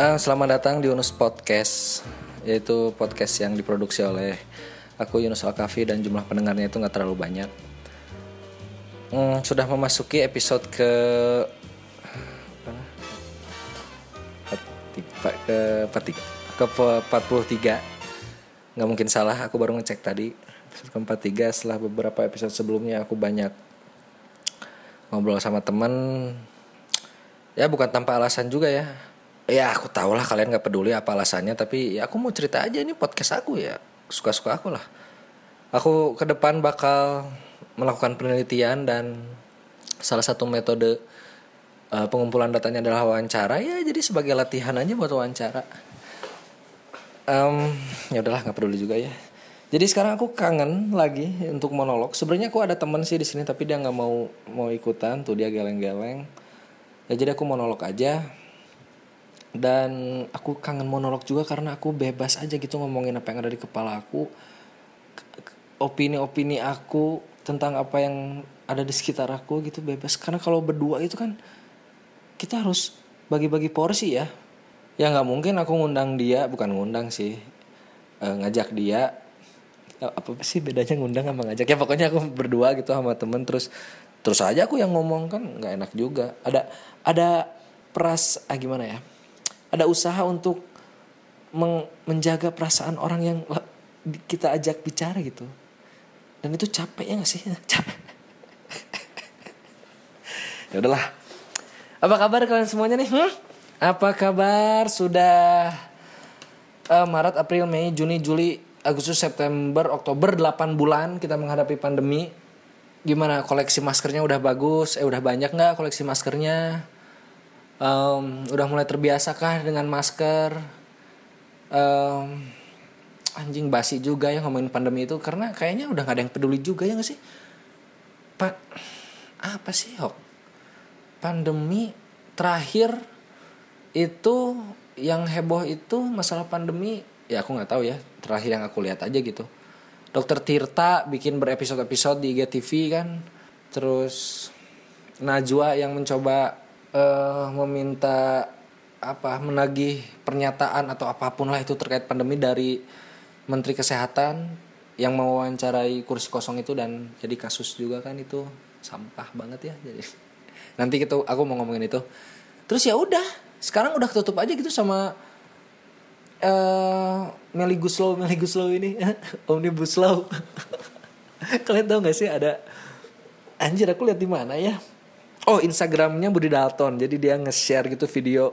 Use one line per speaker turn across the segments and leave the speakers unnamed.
Uh, selamat datang di Yunus Podcast, yaitu podcast yang diproduksi oleh aku Yunus Alkafi dan jumlah pendengarnya itu nggak terlalu banyak. Hmm, sudah memasuki episode ke ke ke 43 nggak mungkin salah aku baru ngecek tadi. Episode ke 43 setelah beberapa episode sebelumnya aku banyak ngobrol sama teman. Ya bukan tanpa alasan juga ya ya aku tahu lah kalian nggak peduli apa alasannya tapi ya aku mau cerita aja ini podcast aku ya. Suka-suka aku lah. Aku ke depan bakal melakukan penelitian dan salah satu metode uh, pengumpulan datanya adalah wawancara. Ya jadi sebagai latihan aja buat wawancara. Um, ya udahlah nggak peduli juga ya. Jadi sekarang aku kangen lagi untuk monolog. Sebenarnya aku ada temen sih di sini tapi dia nggak mau mau ikutan tuh dia geleng-geleng. Ya jadi aku monolog aja dan aku kangen monolog juga karena aku bebas aja gitu ngomongin apa yang ada di kepala aku. Opini-opini aku tentang apa yang ada di sekitar aku gitu bebas. Karena kalau berdua itu kan kita harus bagi-bagi porsi ya. Ya nggak mungkin aku ngundang dia bukan ngundang sih e, ngajak dia. E, apa sih bedanya ngundang sama ngajak? Ya pokoknya aku berdua gitu sama temen terus terus aja aku yang ngomong kan nggak enak juga. Ada ada peras ah gimana ya ada usaha untuk menjaga perasaan orang yang kita ajak bicara gitu. Dan itu capek ya gak sih? Capek. Ya udahlah. Apa kabar kalian semuanya nih? Hmm? apa kabar? Sudah uh, Maret April Mei Juni Juli Agustus September Oktober 8 bulan kita menghadapi pandemi. Gimana? Koleksi maskernya udah bagus? Eh udah banyak nggak koleksi maskernya um, udah mulai terbiasa kah dengan masker? Um, anjing basi juga ya ngomongin pandemi itu karena kayaknya udah gak ada yang peduli juga ya gak sih? Pak apa sih hok? Pandemi terakhir itu yang heboh itu masalah pandemi ya aku nggak tahu ya terakhir yang aku lihat aja gitu. Dokter Tirta bikin berepisode-episode di IGTV kan terus Najwa yang mencoba uh, meminta apa menagih pernyataan atau apa pun lah itu terkait pandemi dari Menteri Kesehatan yang mewawancarai kursi kosong itu dan jadi kasus juga kan itu. Sampah banget ya jadi. Nanti gitu aku mau ngomongin itu. Terus ya udah sekarang udah ketutup aja gitu sama uh, Meli Guslow Meli Guslow ini. Omnibus Law. Kalian tahu gak sih ada anjir aku lihat di mana ya oh Instagramnya Budi Dalton. Jadi dia nge-share gitu video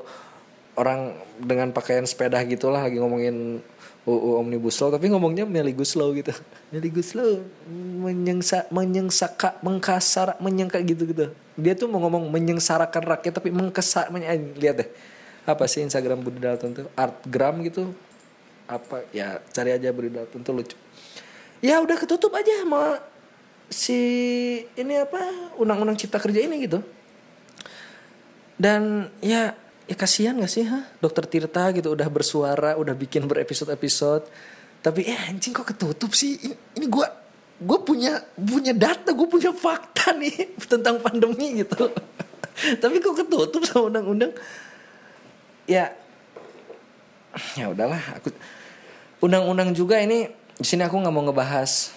orang dengan pakaian sepeda gitulah lagi ngomongin UU Omnibus Law. Tapi ngomongnya Meli Guslow gitu. Meli Guslow menyengsa menyengsaka mengkasar menyengka gitu gitu dia tuh mau ngomong menyengsarakan rakyat tapi mengkesar meny lihat deh. Apa sih Instagram Budi Dalton tuh? Artgram gitu? Apa? Ya cari aja Budi Dalton tuh lucu. Ya udah ketutup aja sama si ini apa undang-undang cipta kerja ini gitu. Dan ya ya kasihan gak sih ha dokter Tirta gitu udah bersuara udah bikin berepisode-episode. Tapi eh anjing kok ketutup sih? Ini, ini gue gue punya punya data gue punya fakta nih tentang pandemi gitu. Tapi kok ketutup sama undang-undang? Ya ya udahlah aku undang-undang juga ini di sini aku nggak mau ngebahas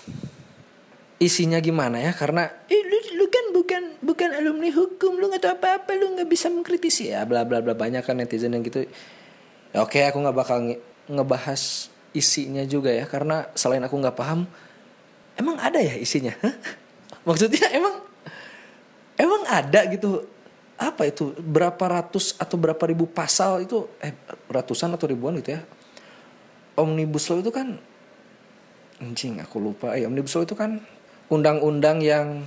isinya gimana ya? Karena eh, lu, lu kan bukan bukan alumni hukum lu nggak tahu apa apa lu nggak bisa mengkritisi. Ya bla bla bla banyak kan netizen yang gitu. Ya, oke aku nggak bakal nge ngebahas isinya juga ya karena selain aku nggak paham emang ada ya isinya? Hah? maksudnya emang emang ada gitu. Apa itu? Berapa ratus atau berapa ribu pasal itu? Eh ratusan atau ribuan gitu ya? Omnibus law itu kan anjing aku lupa. Ya omnibus law itu kan undang-undang yang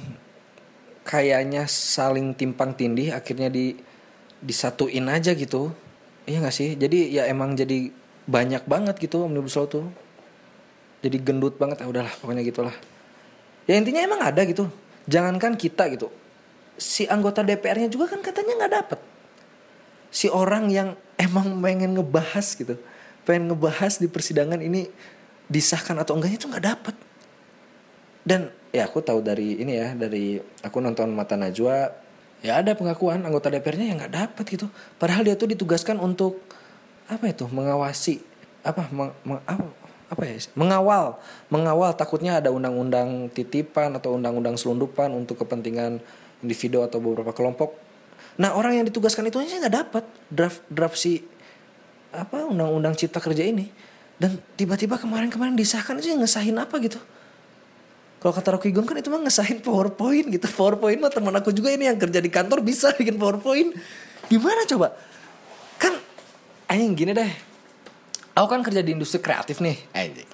kayaknya saling timpang tindih akhirnya di disatuin aja gitu. Iya gak sih? Jadi ya emang jadi banyak banget gitu omnibus law tuh. Jadi gendut banget ya udahlah pokoknya gitulah. Ya intinya emang ada gitu. Jangankan kita gitu. Si anggota DPR-nya juga kan katanya nggak dapet. Si orang yang emang pengen ngebahas gitu pengen ngebahas di persidangan ini disahkan atau enggaknya itu nggak dapet. Dan ya aku tahu dari ini ya dari aku nonton mata najwa ya ada pengakuan anggota DPR-nya yang nggak dapat gitu. Padahal dia tuh ditugaskan untuk apa itu mengawasi apa meng, meng, apa, apa ya mengawal mengawal takutnya ada undang-undang titipan atau undang-undang selundupan untuk kepentingan individu atau beberapa kelompok. Nah orang yang ditugaskan itu aja nggak dapat draft draft si apa undang-undang cipta kerja ini. Dan tiba-tiba kemarin-kemarin disahkan yang ngesahin apa gitu kalau kata Rocky Gong kan itu mah ngesahin PowerPoint gitu. PowerPoint mah teman aku juga ini yang kerja di kantor bisa bikin PowerPoint. Gimana coba? Kan anjing gini deh. Aku kan kerja di industri kreatif nih. Anjing.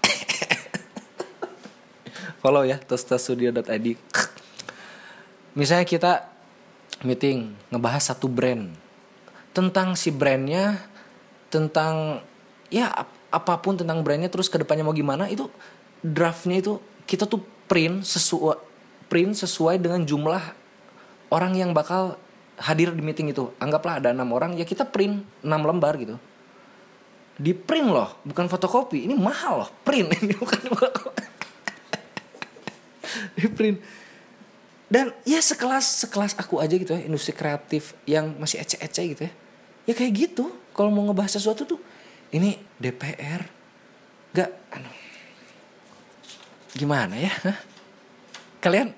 Follow ya tostastudio.id. Misalnya kita meeting ngebahas satu brand tentang si brandnya tentang ya apa pun tentang brandnya terus ke depannya mau gimana itu draftnya itu kita tuh print sesuai print sesuai dengan jumlah orang yang bakal hadir di meeting itu. Anggaplah ada enam orang, ya kita print enam lembar gitu. Di print loh, bukan fotokopi. Ini mahal loh, print ini bukan di print. Dan ya sekelas sekelas aku aja gitu ya, industri kreatif yang masih ece-ece gitu ya. Ya kayak gitu. Kalau mau ngebahas sesuatu tuh, ini DPR, gak, anu, gimana ya? Kalian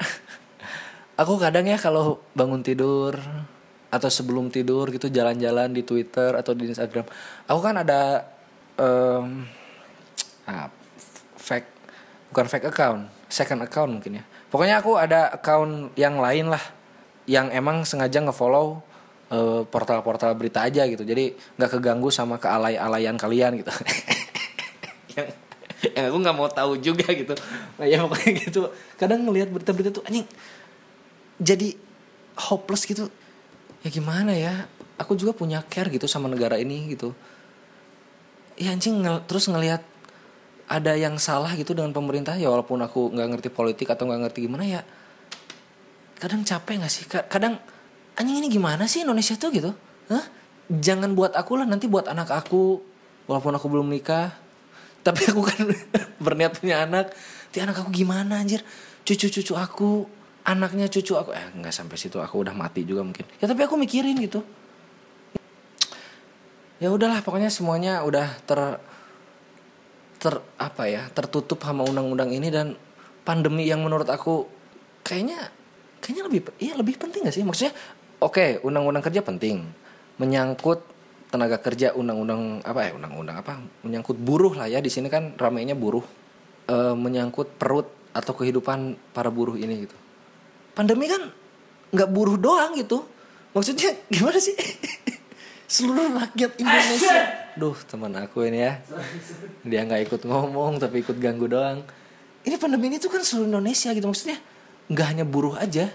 aku kadang ya kalau bangun tidur atau sebelum tidur gitu jalan-jalan di Twitter atau di Instagram. Aku kan ada um, ah, fake bukan fake account, second account mungkin ya. Pokoknya aku ada account yang lain lah yang emang sengaja ngefollow uh, portal-portal berita aja gitu. Jadi nggak keganggu sama kealay-alayan kalian gitu. yang yang aku nggak mau tahu juga gitu. Nah, ya pokoknya gitu. Kadang ngelihat berita-berita tuh anjing jadi hopeless gitu. Ya gimana ya? Aku juga punya care gitu sama negara ini gitu. Ya anjing ngel terus ngelihat ada yang salah gitu dengan pemerintah ya walaupun aku nggak ngerti politik atau nggak ngerti gimana ya kadang capek nggak sih? Kadang anjing ini gimana sih Indonesia tuh? gitu. Hah? jangan buat aku lah nanti buat anak aku walaupun aku belum nikah tapi aku kan berniat punya anak. Ti anak aku gimana anjir? Cucu-cucu aku anaknya cucu aku. Eh nggak sampai situ. Aku udah mati juga mungkin. Ya tapi aku mikirin gitu. Ya udahlah pokoknya semuanya udah ter ter apa ya tertutup sama undang-undang ini dan pandemi yang menurut aku kayaknya kayaknya lebih iya lebih penting gak sih? Maksudnya oke okay, undang-undang kerja penting. Menyangkut tenaga kerja undang-undang apa ya undang-undang apa menyangkut buruh lah ya. Di sini kan ramainya buruh e, menyangkut perut atau kehidupan para buruh ini gitu. Pandemi kan nggak buruh doang gitu. Maksudnya gimana sih? Seluruh rakyat Indonesia. Duh teman aku ini ya. Dia nggak ikut ngomong tapi ikut ganggu doang. Ini pandemi ini tuh kan seluruh Indonesia gitu. Maksudnya nggak hanya buruh aja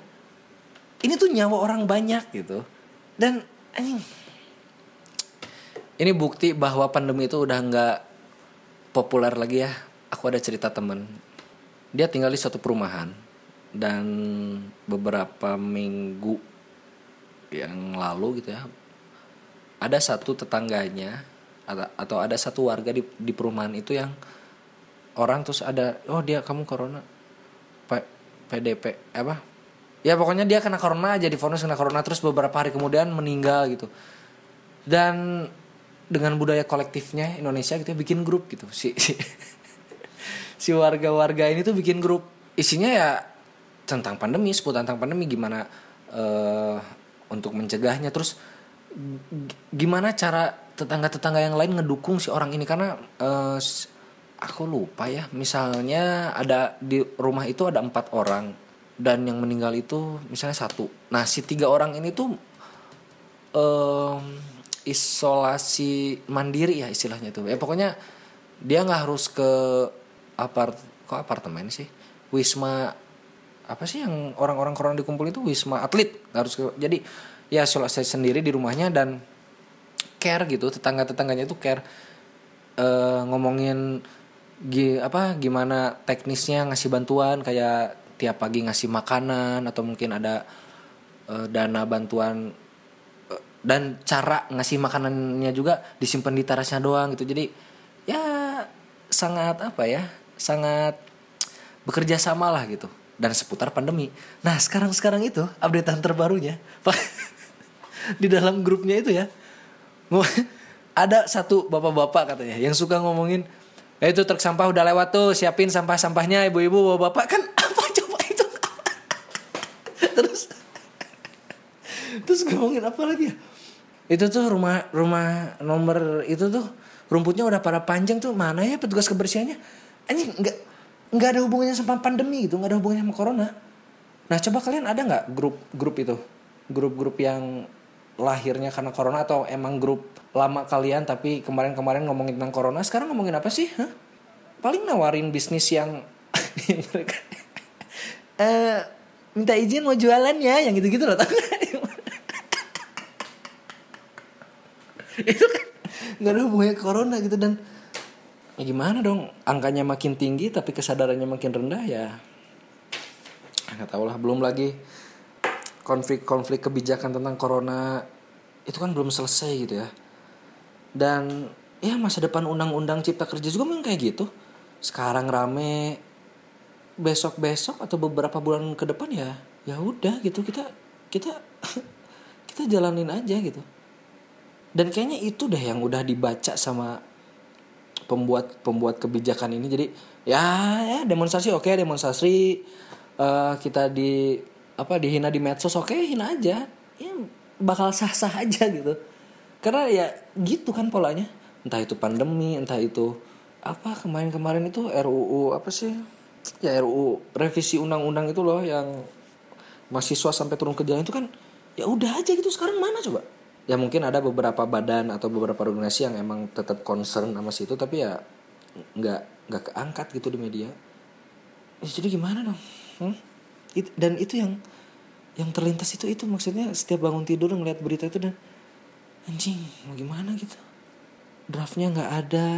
ini tuh nyawa orang banyak gitu. Dan anjing ini bukti bahwa pandemi itu udah nggak populer lagi ya. Aku ada cerita temen. Dia tinggal di suatu perumahan dan beberapa minggu yang lalu gitu ya ada satu tetangganya atau ada satu warga di, di perumahan itu yang orang terus ada oh dia kamu corona? P, PDP apa? Ya pokoknya dia kena corona aja di difonis kena corona terus beberapa hari kemudian meninggal gitu. Dan dengan budaya kolektifnya Indonesia gitu ya, bikin grup gitu. Si si, si warga-warga ini tuh bikin grup. Isinya ya tentang pandemi seputar tentang pandemi gimana uh, untuk mencegahnya. Terus gimana cara tetangga-tetangga yang lain ngedukung si orang ini? Karena uh, aku lupa ya misalnya ada di rumah itu ada empat orang. Dan yang meninggal itu misalnya satu. Nah si tiga orang ini tuh uh, isolasi mandiri ya istilahnya tuh. Ya pokoknya dia nggak harus ke apart kok apartemen sih? Wisma apa sih yang orang-orang corona dikumpul itu wisma atlet harus ke jadi ya isolasi sendiri di rumahnya dan care gitu tetangga tetangganya itu care. E, ngomongin gi, apa gimana teknisnya ngasih bantuan kayak tiap pagi ngasih makanan atau mungkin ada e, dana bantuan dan cara ngasih makanannya juga disimpan di terasnya doang gitu. Jadi ya sangat apa ya sangat bekerja sama lah gitu. Dan seputar pandemi. Nah sekarang sekarang itu updatean terbarunya di dalam grupnya itu ya. Ada satu bapak-bapak katanya yang suka ngomongin eh, itu truk sampah udah lewat tuh siapin sampah-sampahnya ibu-ibu bapak-bapak kan apa coba itu? Terus terus ngomongin apa lagi ya itu tuh rumah rumah nomor itu tuh rumputnya udah pada panjang tuh. Mana ya petugas kebersihannya? Anjing nggak nggak ada hubungannya sama pandemi gitu nggak ada hubungannya sama corona. Nah coba kalian ada nggak grup grup itu? Grup-grup yang lahirnya karena corona atau emang grup lama kalian tapi kemarin-kemarin ngomongin tentang corona sekarang ngomongin apa sih Hah? paling nawarin bisnis yang mereka eh minta izin mau jualan ya yang gitu-gitu loh nggak? Itu kan nggak ada hubungannya corona gitu dan ya gimana dong angkanya makin tinggi tapi kesadarannya makin rendah ya. Nggak tahu lah belum lagi konflik-konflik kebijakan tentang corona itu kan belum selesai gitu ya. Dan ya masa depan undang-undang cipta kerja juga memang kayak gitu. Sekarang rame besok-besok atau beberapa bulan ke depan ya ya udah gitu kita kita kita jalanin aja gitu dan kayaknya itu deh yang udah dibaca sama pembuat pembuat kebijakan ini. Jadi ya ya demonstrasi oke demonstrasi uh, kita di apa dihina di medsos oke hina aja. Ya bakal sah sah aja gitu. Karena ya gitu kan polanya. Entah itu pandemi entah itu apa kemarin kemarin itu RUU apa sih? Ya RUU revisi undang-undang itu loh yang mahasiswa sampai turun ke jalan itu kan ya udah aja gitu. Sekarang mana coba ya mungkin ada beberapa badan atau beberapa organisasi yang emang tetap concern sama situ tapi ya nggak nggak keangkat gitu di media. Ya, jadi gimana dong? Hmm? It, dan itu yang yang terlintas itu itu maksudnya setiap bangun tidur ngeliat berita itu dan anjing mau gimana gitu? Draftnya nggak ada.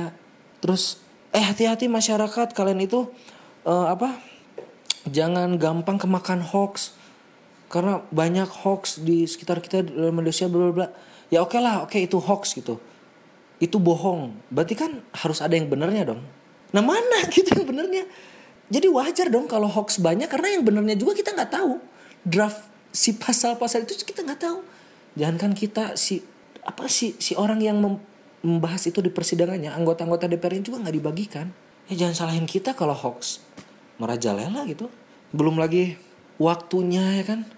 Terus eh hati-hati masyarakat kalian itu uh, apa jangan gampang kemakan hoax karena banyak hoax di sekitar kita dalam Malaysia bla bla ya oke okay lah oke okay, itu hoax gitu itu bohong berarti kan harus ada yang benernya dong nah mana gitu yang benernya jadi wajar dong kalau hoax banyak karena yang benernya juga kita nggak tahu. Draft si pasal-pasal itu kita nggak tahu. Jangan kan kita si apa sih si orang yang membahas itu di persidangannya anggota-anggota DPR juga nggak dibagikan. Ya jangan salahin kita kalau hoax merajalela gitu. Belum lagi waktunya ya kan.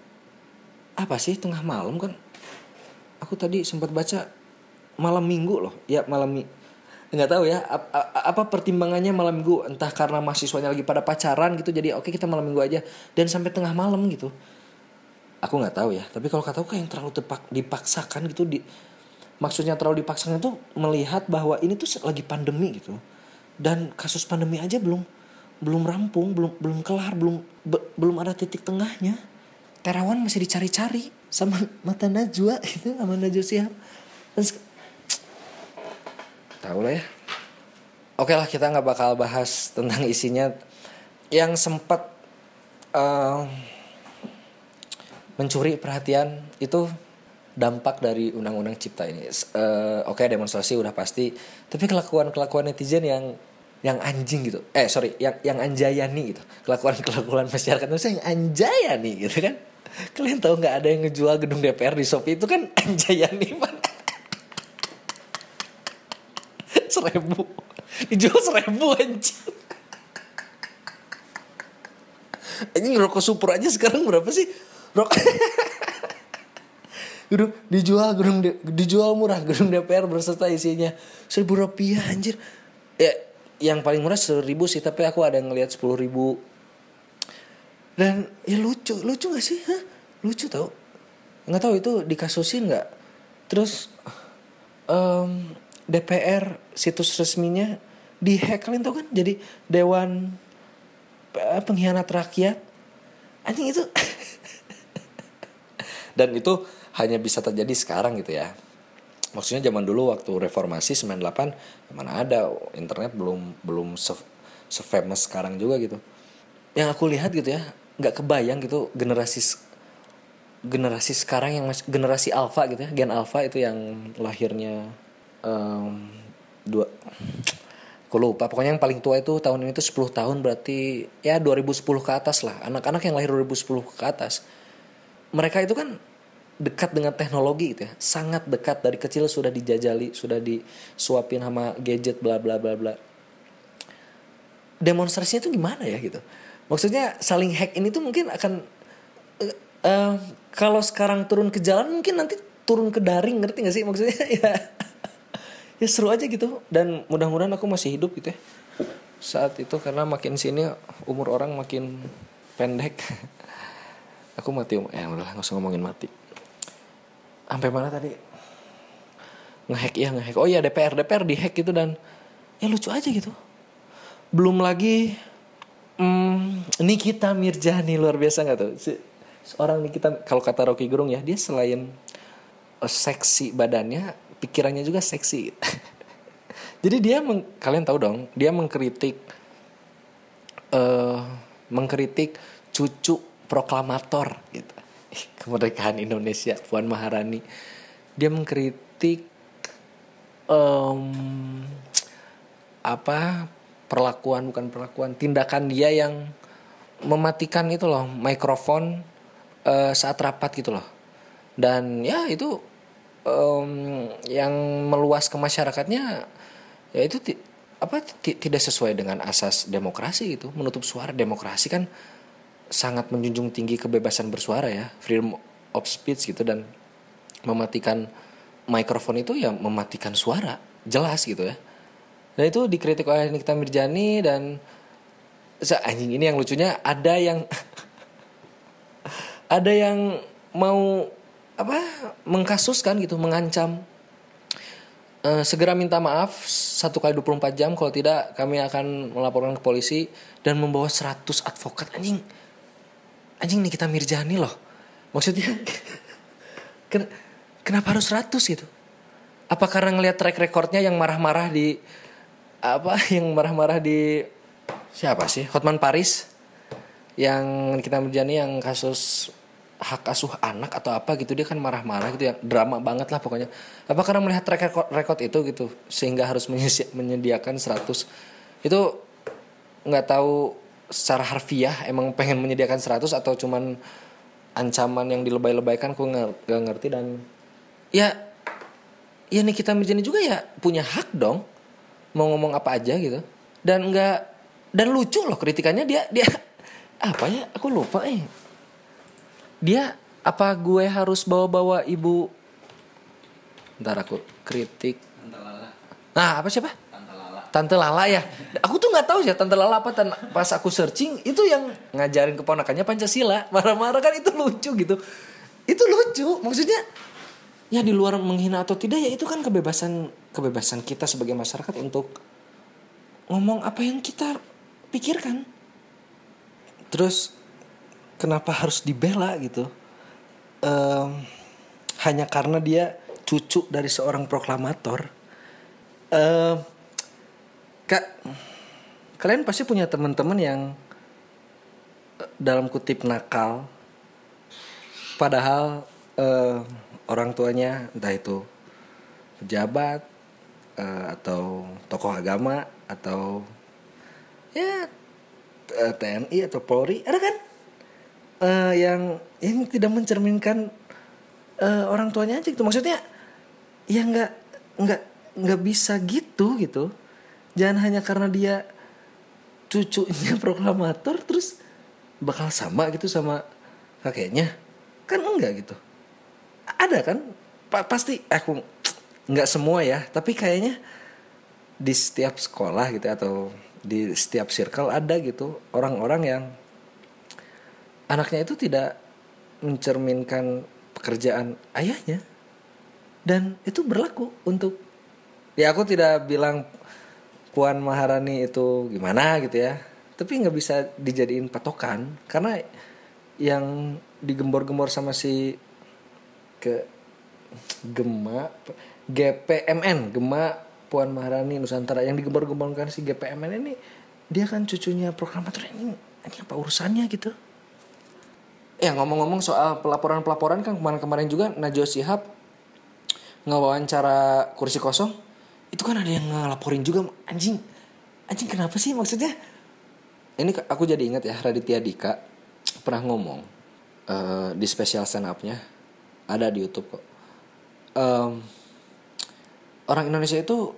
Apa sih? Tengah malam kan? Aku tadi sempat baca malam minggu loh. Ya malam nggak tahu ya apa pertimbangannya malam minggu? Entah karena mahasiswanya lagi pada pacaran gitu jadi oke okay, kita malam minggu aja. Dan sampai tengah malam gitu. Aku nggak tahu ya tapi kalau kata aku kayak yang terlalu tepak dipaksakan gitu di maksudnya terlalu dipaksakan itu melihat bahwa ini tuh lagi pandemi gitu. Dan kasus pandemi aja belum belum rampung belum belum kelar belum be, belum ada titik tengahnya Terawan masih dicari-cari sama mata Najwa itu sama Najwa Sihab dan tahu lah ya. Oke lah kita nggak bakal bahas tentang isinya. Yang sempat uh, mencuri perhatian itu dampak dari undang-undang cipta ini. Uh, oke okay, demonstrasi udah pasti tapi kelakuan kelakuan netizen yang yang anjing gitu. Eh sorry yang yang anjayani gitu. Kelakuan kelakuan masyarakat Indonesia yang anjayani gitu kan kalian tahu nggak ada yang ngejual gedung DPR di Shopee? Itu kan anjayani banget seribu. Dijual seribu anjing. Ini rokok super aja sekarang berapa sih? Rokok. Gedung dijual gedung dijual murah gedung DPR berserta isinya seribu rupiah anjir. Ya yang paling murah seribu sih tapi aku ada yang ngeliat sepuluh ribu dan ya lucu lucu gak sih? Hah? lucu tau. Nggak tahu itu dikasusin nggak? Terus um, DPR situs resminya dihack kalian tau kan? Jadi dewan eh, pengkhianat rakyat. Anjing itu. Dan itu hanya bisa terjadi sekarang gitu ya. Maksudnya zaman dulu waktu reformasi 98 mana ada internet belum belum se, se famous sekarang juga gitu. Yang aku lihat gitu ya nggak kebayang gitu generasi generasi sekarang yang masih generasi alpha gitu ya gen alpha itu yang lahirnya um, dua aku lupa. Pokoknya yang paling tua itu tahun ini tuh 10 tahun berarti ya 2010 ke atas lah. Anak-anak yang lahir 2010 ke atas mereka itu kan dekat dengan teknologi gitu ya. Sangat dekat dari kecil sudah dijajali sudah disuapin sama gadget bla bla bla bla. Demonstrasinya itu gimana ya gitu maksudnya saling hack ini tuh mungkin akan uh, uh, kalau sekarang turun ke jalan mungkin nanti turun ke daring ngerti gak sih maksudnya? Ya. Ya seru aja gitu. Dan mudah-mudahan aku masih hidup gitu ya saat itu. Karena makin sini umur orang makin pendek. Aku mati um ya udahlah nggak usah ngomongin mati. Sampai mana tadi? Ngehack ya ngehack. Oh iya DPR DPR dihack gitu dan ya lucu aja gitu. Belum lagi hmm, Nikita Mirjani luar biasa nggak tuh? Seorang Nikita kalau kata Rocky Gerung ya dia selain uh, seksi badannya pikirannya juga seksi. Jadi dia meng, kalian tahu dong dia mengkritik uh, mengkritik cucu proklamator gitu. Kemerdekaan Indonesia Puan Maharani. Dia mengkritik um, apa perlakuan bukan perlakuan tindakan dia yang mematikan itu loh mikrofon uh, saat rapat gitu loh. Dan ya itu um, yang meluas ke masyarakatnya ya itu apa tidak sesuai dengan asas demokrasi itu menutup suara demokrasi kan sangat menjunjung tinggi kebebasan bersuara ya freedom of speech gitu. Dan mematikan mikrofon itu ya mematikan suara jelas gitu ya dan itu dikritik oleh Nikita Mirjani dan anjing ini yang lucunya ada yang ada yang mau apa mengkasuskan gitu mengancam. Uh, segera minta maaf satu kali 24 jam kalau tidak kami akan melaporkan ke polisi dan membawa 100 advokat. Anjing anjing nih kita Mirjani loh. Maksudnya ken kenapa harus 100 gitu? Apa karena ngelihat track recordnya yang marah-marah di apa yang marah-marah di siapa sih? Hotman Paris? Yang kita Mirjani yang kasus hak asuh anak atau apa gitu dia kan marah-marah gitu ya. Drama banget lah pokoknya. Apa karena melihat track record, record itu gitu sehingga harus menyediakan 100 itu nggak tahu secara harfiah emang pengen menyediakan 100 atau cuman ancaman yang dilebay-lebaykan aku nggak ngerti dan ya ya nih kita Mirjani juga ya punya hak dong mau ngomong apa aja gitu dan nggak dan lucu loh kritikannya dia dia apa ya aku lupa eh dia apa gue harus bawa-bawa ibu ntar aku kritik nah apa siapa Tante Lala ya. Aku tuh nggak tahu sih Tante Lala apa tan pas aku searching itu yang ngajarin keponakannya Pancasila. Marah-marah kan itu lucu gitu. Itu lucu. Maksudnya ya di luar menghina atau tidak ya itu kan kebebasan kebebasan kita sebagai masyarakat untuk ngomong apa yang kita pikirkan. Terus kenapa harus dibela gitu? Um, hanya karena dia cucu dari seorang proklamator. Um, Kak, kalian pasti punya teman-teman yang eh, dalam kutip nakal, padahal uh, orang tuanya entah itu pejabat uh, atau tokoh agama atau ya TNI atau Polri ada kan? Uh, yang yang tidak mencerminkan uh, orang tuanya aja gitu. Maksudnya ya nggak nggak nggak bisa gitu gitu. Jangan hanya karena dia cucunya proklamator terus bakal sama gitu sama kakeknya. Kan enggak gitu. Ada kan? Pa pasti aku nggak semua ya tapi kayaknya di setiap sekolah gitu atau di setiap circle ada gitu orang-orang yang anaknya itu tidak mencerminkan pekerjaan ayahnya. Dan itu berlaku untuk ya aku tidak bilang Puan Maharani itu gimana gitu ya tapi nggak bisa dijadiin patokan karena yang digembor-gembor sama si ke Gema GPMN Gema Puan Maharani Nusantara. Yang digembor-gemborkan si GPMN ini dia kan cucunya proklamator ini ini apa urusannya gitu? Ya ngomong-ngomong soal pelaporan-pelaporan kan kemarin-kemarin juga Najwa Shihab ngawawancara kursi kosong. Itu kan ada yang ngelaporin juga anjing. Anjing kenapa sih maksudnya? Ini aku jadi ingat ya Raditya Dika pernah ngomong uh, di spesial stand upnya. Ada di YouTube kok. Um, orang Indonesia itu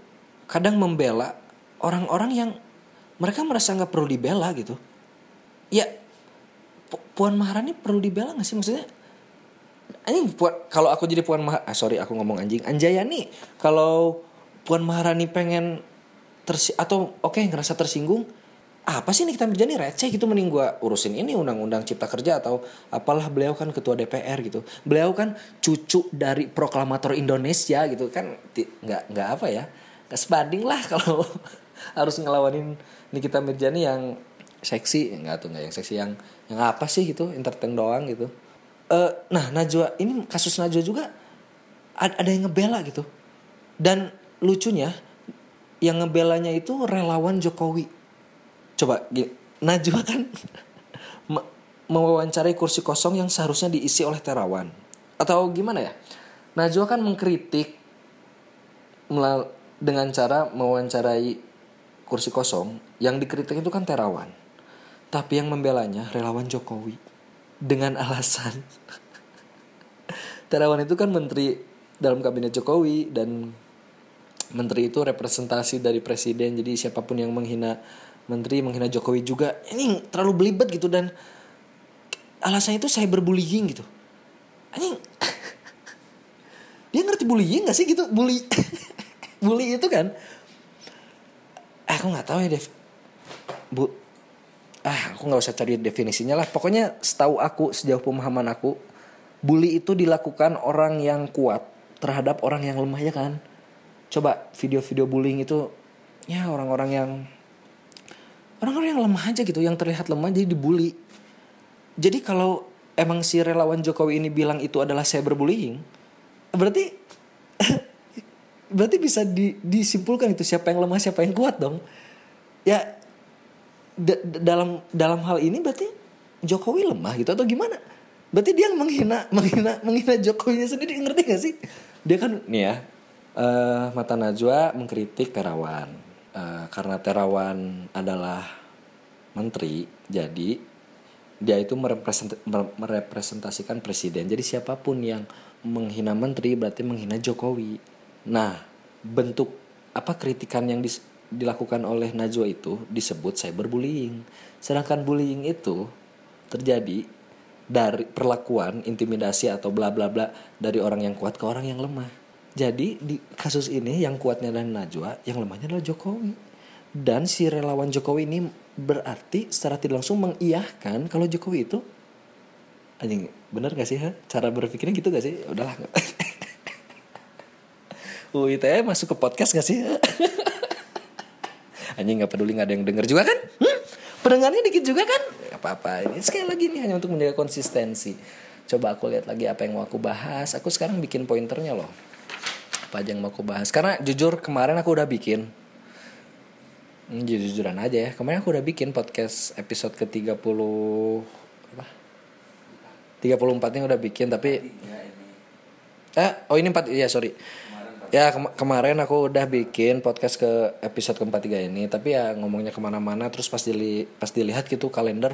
kadang membela orang-orang yang mereka merasa nggak perlu dibela gitu. Ya Puan Maharani perlu dibela gak sih? Maksudnya anjing puan kalau aku jadi puan Maharani ah, sorry aku ngomong anjing. Anjayani kalau puan Maharani pengen tersi atau oke okay, ngerasa tersinggung apa sih ini kita berjani receh gitu mending gue urusin ini undang-undang cipta kerja atau apalah beliau kan ketua DPR gitu. Beliau kan cucu dari proklamator Indonesia gitu. Kan nggak nggak apa ya nggak sebanding lah kalau harus ngelawanin Nikita Mirjani yang seksi. Nggak tuh nggak yang seksi yang yang apa sih gitu entertain doang gitu. Uh, nah Najwa ini kasus Najwa juga ada, ada yang ngebela gitu. Dan lucunya yang ngebelanya itu relawan Jokowi coba gini, Najwa kan mewawancarai kursi kosong yang seharusnya diisi oleh Terawan. Atau gimana ya? Najwa kan mengkritik dengan cara mewawancarai kursi kosong. Yang dikritik itu kan Terawan. Tapi yang membelanya relawan Jokowi. Dengan alasan Terawan itu kan menteri dalam kabinet Jokowi dan menteri itu representasi dari presiden. Jadi siapa pun yang menghina menteri menghina Jokowi juga. Ini terlalu belibet gitu dan alasannya itu saya berbullying gitu. Anjing. Dia ngerti bullying gak sih gitu? Bully. Bully itu kan. Aku nggak tahu ya Dev. Bu ah aku nggak usah cari definisinya lah. Pokoknya setahu aku sejauh pemahaman aku bully itu dilakukan orang yang kuat terhadap orang yang lemah ya kan? Coba video-video bullying itu ya orang-orang yang orang-orang yang lemah aja gitu yang terlihat lemah jadi dibully. Jadi kalau emang si relawan Jokowi ini bilang itu adalah cyberbullying berarti berarti bisa di, disimpulkan itu siapa yang lemah siapa yang kuat dong. Ya dalam dalam hal ini berarti Jokowi lemah gitu atau gimana? Berarti dia menghina menghina menghina Jokowi sendiri ngerti gak sih? Dia kan nih ya uh, mata Najwa mengkritik Terawan uh, karena Terawan adalah menteri jadi dia itu merepresent, merepresentasikan presiden. Jadi siapa pun yang menghina menteri berarti menghina Jokowi. Nah bentuk apa kritikan yang dis, dilakukan oleh Najwa itu disebut cyberbullying. Sedangkan bullying itu terjadi dari perlakuan intimidasi atau bla bla bla dari orang yang kuat ke orang yang lemah jadi di kasus ini yang kuatnya adalah Najwa, yang lemahnya adalah Jokowi. Dan si relawan Jokowi ini berarti secara tidak langsung mengiyahkan kalau Jokowi itu anjing bener gak sih ha? cara berpikirnya gitu gak sih? Udahlah. UITE masuk ke podcast gak sih? Anjing nggak peduli nggak ada yang denger juga kan? Hmm? pendengarnya dikit juga kan? Apa-apa ini sekali lagi nih hanya untuk menjaga konsistensi. Coba aku lihat lagi apa yang mau aku bahas. Aku sekarang bikin pointernya loh apa aja yang mau aku bahas. Karena jujur kemarin aku udah bikin. Hmm, jujur-jujuran aja ya. Kemarin aku udah bikin podcast episode ke 30 apa? 34 nya udah bikin tapi eh oh ini 4 ya sorry. Ya kema kemarin aku udah bikin podcast ke episode ke 43 ini tapi ya ngomongnya ke mana-mana terus pas dili pas dilihat gitu kalender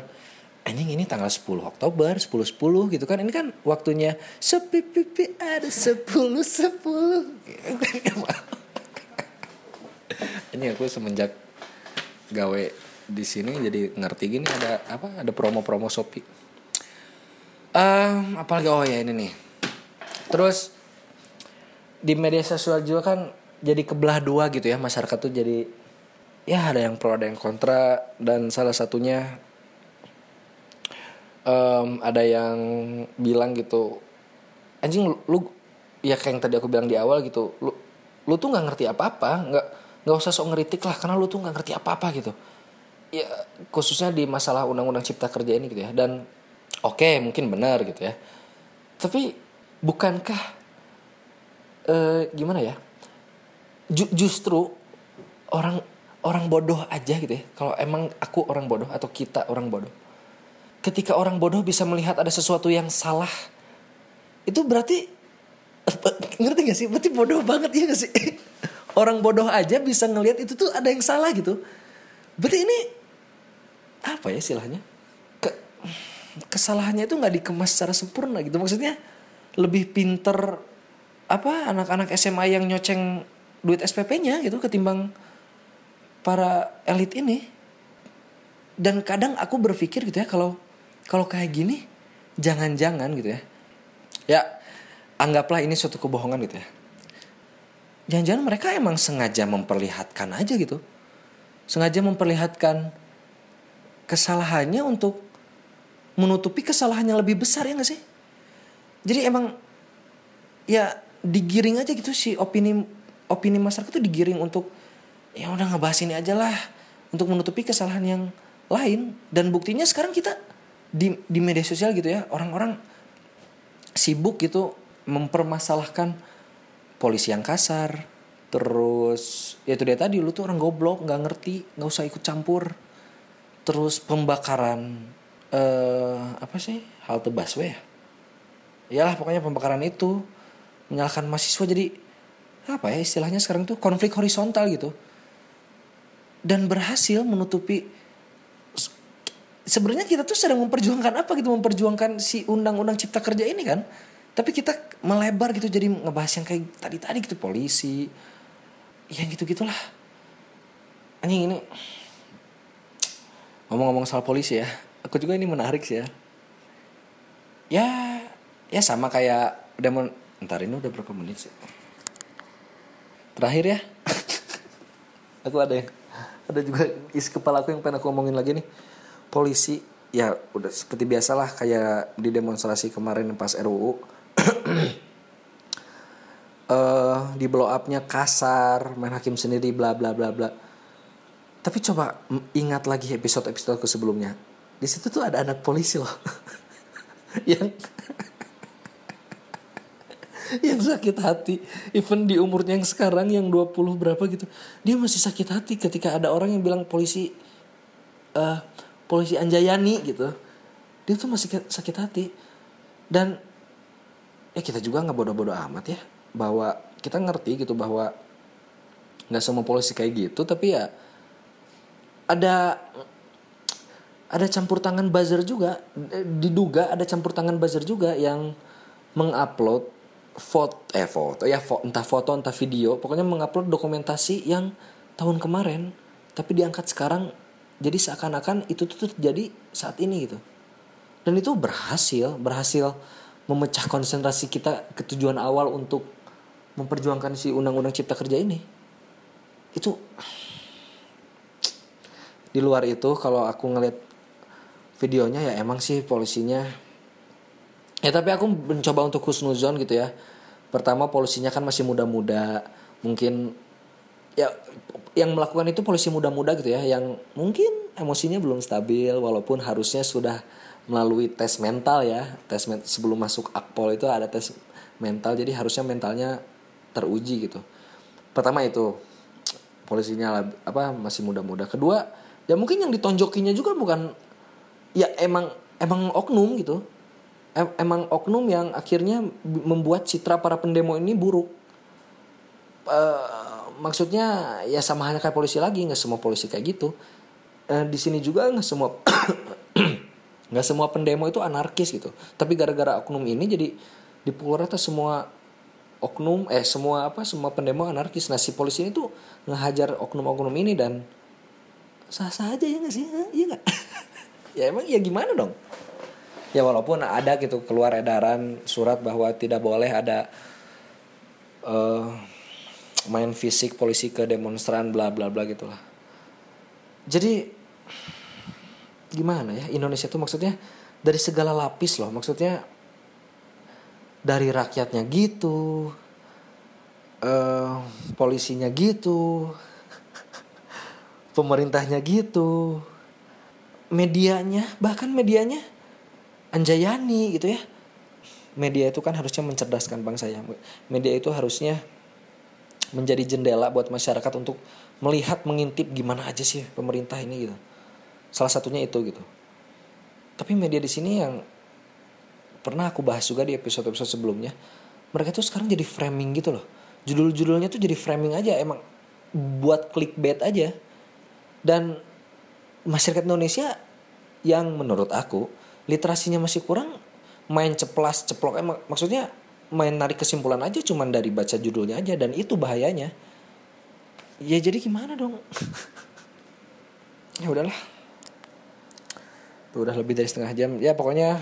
anjing ini tanggal 10 Oktober 10 10 gitu kan. Ini kan waktunya sepi pipi ada 10 10 ini aku semenjak gawe di sini jadi ngerti gini ada apa ada promo-promo Shopee. Um, apalagi oh ya ini nih. Terus di media sosial juga kan jadi kebelah dua gitu ya. Masyarakat tuh jadi ya ada yang pro ada yang kontra. Dan salah satunya um, ada yang bilang gitu anjing lu, lu ya kayak yang tadi aku bilang di awal gitu lu lu tuh nggak ngerti apa-apa nggak nggak usah sok ngeritik lah karena lu tuh nggak ngerti apa-apa gitu. Ya khususnya di masalah undang-undang cipta kerja ini gitu ya dan oke okay, mungkin benar gitu ya. Tapi bukankah uh, gimana ya Ju justru orang orang bodoh aja gitu ya kalau emang aku orang bodoh atau kita orang bodoh ketika orang bodoh bisa melihat ada sesuatu yang salah itu berarti ngerti gak sih? Berarti bodoh banget ya gak sih? Orang bodoh aja bisa ngelihat itu tuh ada yang salah gitu. Berarti ini apa ya istilahnya? Ke, kesalahannya itu nggak dikemas secara sempurna gitu. Maksudnya lebih pinter apa anak-anak SMA yang nyoceng duit SPP-nya gitu ketimbang para elit ini. Dan kadang aku berpikir gitu ya kalau kalau kayak gini jangan-jangan gitu ya. Ya, anggaplah ini suatu kebohongan gitu ya. Jangan-jangan mereka emang sengaja memperlihatkan aja gitu. Sengaja memperlihatkan kesalahannya untuk menutupi kesalahan yang lebih besar ya gak sih? Jadi emang ya digiring aja gitu sih opini opini masyarakat itu digiring untuk ya udah ngebahas ini aja lah untuk menutupi kesalahan yang lain dan buktinya sekarang kita di di media sosial gitu ya orang-orang sibuk gitu mempermasalahkan polisi yang kasar terus ya itu dia tadi lu tuh orang goblok nggak ngerti nggak usah ikut campur. Terus pembakaran eh apa sih halte busway ya? Iyalah pokoknya pembakaran itu menyalahkan mahasiswa jadi apa ya istilahnya sekarang tuh konflik horizontal gitu. Dan berhasil menutupi sebenarnya kita tuh sedang memperjuangkan apa gitu? Memperjuangkan si undang-undang cipta kerja ini kan? Tapi kita melebar gitu jadi ngebahas yang kayak tadi tadi gitu polisi yang gitu gitulah anjing ini ngomong-ngomong soal polisi ya aku juga ini menarik sih ya. Ya ya sama kayak demon ntar ini udah berapa menit sih? Terakhir ya. Aku ada yang ada juga isi kepala aku yang pengen aku ngomongin lagi nih polisi ya udah seperti biasalah kayak di demonstrasi kemarin pas RUU uh, di blow upnya kasar main hakim sendiri bla bla bla bla. Tapi coba ingat lagi episode episode ke sebelumnya. Di situ tuh ada anak polisi loh. Yang yang sakit hati. Even di umurnya yang sekarang yang 20 berapa gitu dia masih sakit hati ketika ada orang yang bilang polisi uh, polisi Anjayani gitu dia tuh masih sakit hati. Dan ya kita juga nggak bodoh-bodoh amat ya bahwa kita ngerti gitu bahwa nggak semua polisi kayak gitu tapi ya ada ada campur tangan buzzer juga. Diduga ada campur tangan buzzer juga yang mengupload foto eh foto ya foto, entah foto entah video pokoknya mengupload dokumentasi yang tahun kemarin tapi diangkat sekarang jadi seakan-akan itu tuh terjadi saat ini gitu. Dan itu berhasil berhasil memecah konsentrasi kita ke tujuan awal untuk memperjuangkan si undang-undang cipta kerja ini. Itu di luar itu kalau aku ngeliat videonya ya emang sih polisinya. Ya tapi aku mencoba untuk husnuzon gitu ya. Pertama polisinya kan masih muda-muda. Mungkin ya yang melakukan itu polisi muda-muda gitu ya yang mungkin emosinya belum stabil walaupun harusnya sudah melalui tes mental ya tes men sebelum masuk akpol itu ada tes mental jadi harusnya mentalnya teruji gitu. Pertama itu polisinya apa masih muda-muda. Kedua ya mungkin yang ditonjokinya juga bukan ya emang emang oknum gitu. Em, emang oknum yang akhirnya membuat citra para pendemo ini buruk. Uh, maksudnya ya sama halnya kayak polisi lagi nggak semua polisi kayak gitu uh, di sini juga nggak semua nggak semua pendemo itu anarkis gitu tapi gara-gara oknum ini jadi dipukul rata semua oknum eh semua apa semua pendemo anarkis nah si polisi ini tuh ngehajar oknum-oknum ini dan sah-sah aja ya gak sih? Iya gak? ya emang ya gimana dong? Ya walaupun ada gitu keluar edaran surat bahwa tidak boleh ada uh, main fisik polisi ke demonstran bla bla bla gitulah. Jadi gimana ya Indonesia tuh maksudnya? Dari segala lapis loh maksudnya dari rakyatnya gitu uh, polisinya gitu pemerintahnya gitu medianya bahkan medianya Anjayani gitu ya. Media itu kan harusnya mencerdaskan bangsa ya. Media itu harusnya menjadi jendela buat masyarakat untuk melihat mengintip gimana aja sih pemerintah ini gitu. Salah satunya itu gitu. Tapi media di sini yang pernah aku bahas juga di episode-episode sebelumnya mereka tuh sekarang jadi framing gitu loh. Judul-judulnya tuh jadi framing aja emang buat clickbait aja. Dan masyarakat Indonesia yang menurut aku literasinya masih kurang main ceplas ceplok emang maksudnya main narik kesimpulan aja cuman dari baca judulnya aja dan itu bahayanya. Ya jadi gimana dong? Ya udahlah. Udah lebih dari setengah jam. Ya pokoknya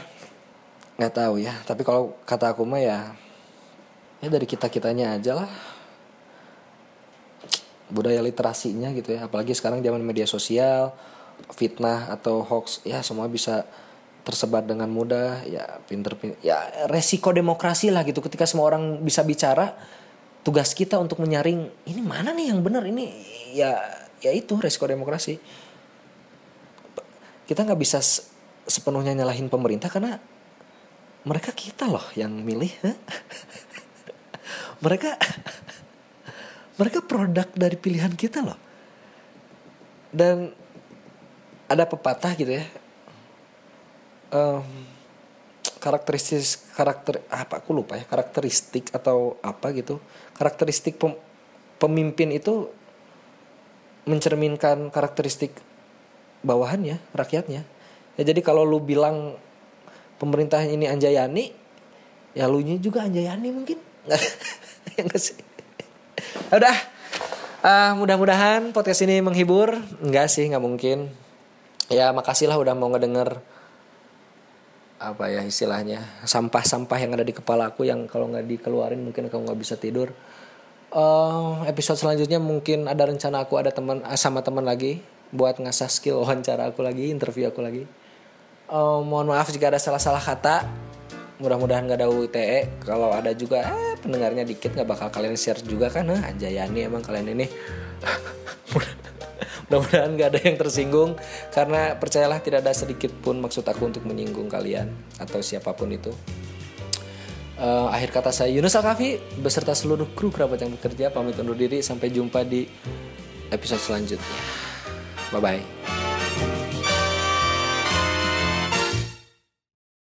nggak tahu ya. Tapi kalau kata aku mah ya ya dari kita kitanya aja lah. Budaya literasinya gitu ya. Apalagi sekarang zaman media sosial fitnah atau hoax ya semua bisa tersebar dengan mudah ya pinter, pinter ya resiko demokrasi lah gitu. Ketika semua orang bisa bicara tugas kita untuk menyaring ini mana nih yang benar? Ini ya ya itu resiko demokrasi. Kita nggak bisa sepenuhnya nyalahin pemerintah karena mereka kita loh yang milih mereka mereka produk dari pilihan kita loh. Dan ada pepatah gitu ya um, karakteristik karakter apa aku lupa ya karakteristik atau apa gitu. Karakteristik pem, pemimpin itu mencerminkan karakteristik bawahannya rakyatnya. Ya jadi kalau lu bilang pemerintah ini Anjayani ya lu juga Anjayani mungkin. Ya nggak sih? Udah. Uh, mudah-mudahan podcast ini menghibur. Enggak sih nggak mungkin. Ya makasih lah udah mau ngedenger apa ya istilahnya sampah-sampah yang ada di kepala aku yang kalau nggak dikeluarin mungkin kamu nggak bisa tidur. Uh, episode selanjutnya mungkin ada rencana aku ada teman eh, sama teman lagi buat ngasah skill wawancara aku lagi interview aku lagi. Uh, mohon maaf jika ada salah-salah kata. Mudah-mudahan gak ada UITE kalau ada juga eh pendengarnya dikit nggak bakal kalian share juga kan? Eh, Anjayani emang kalian ini mudah-mudahan gak ada yang tersinggung karena percayalah tidak ada sedikit pun maksud aku untuk menyinggung kalian atau siapa pun itu. Uh, akhir kata saya Yunus Alkafi beserta seluruh kru kerabat yang bekerja pamit undur diri. Sampai jumpa di episode selanjutnya. Bye bye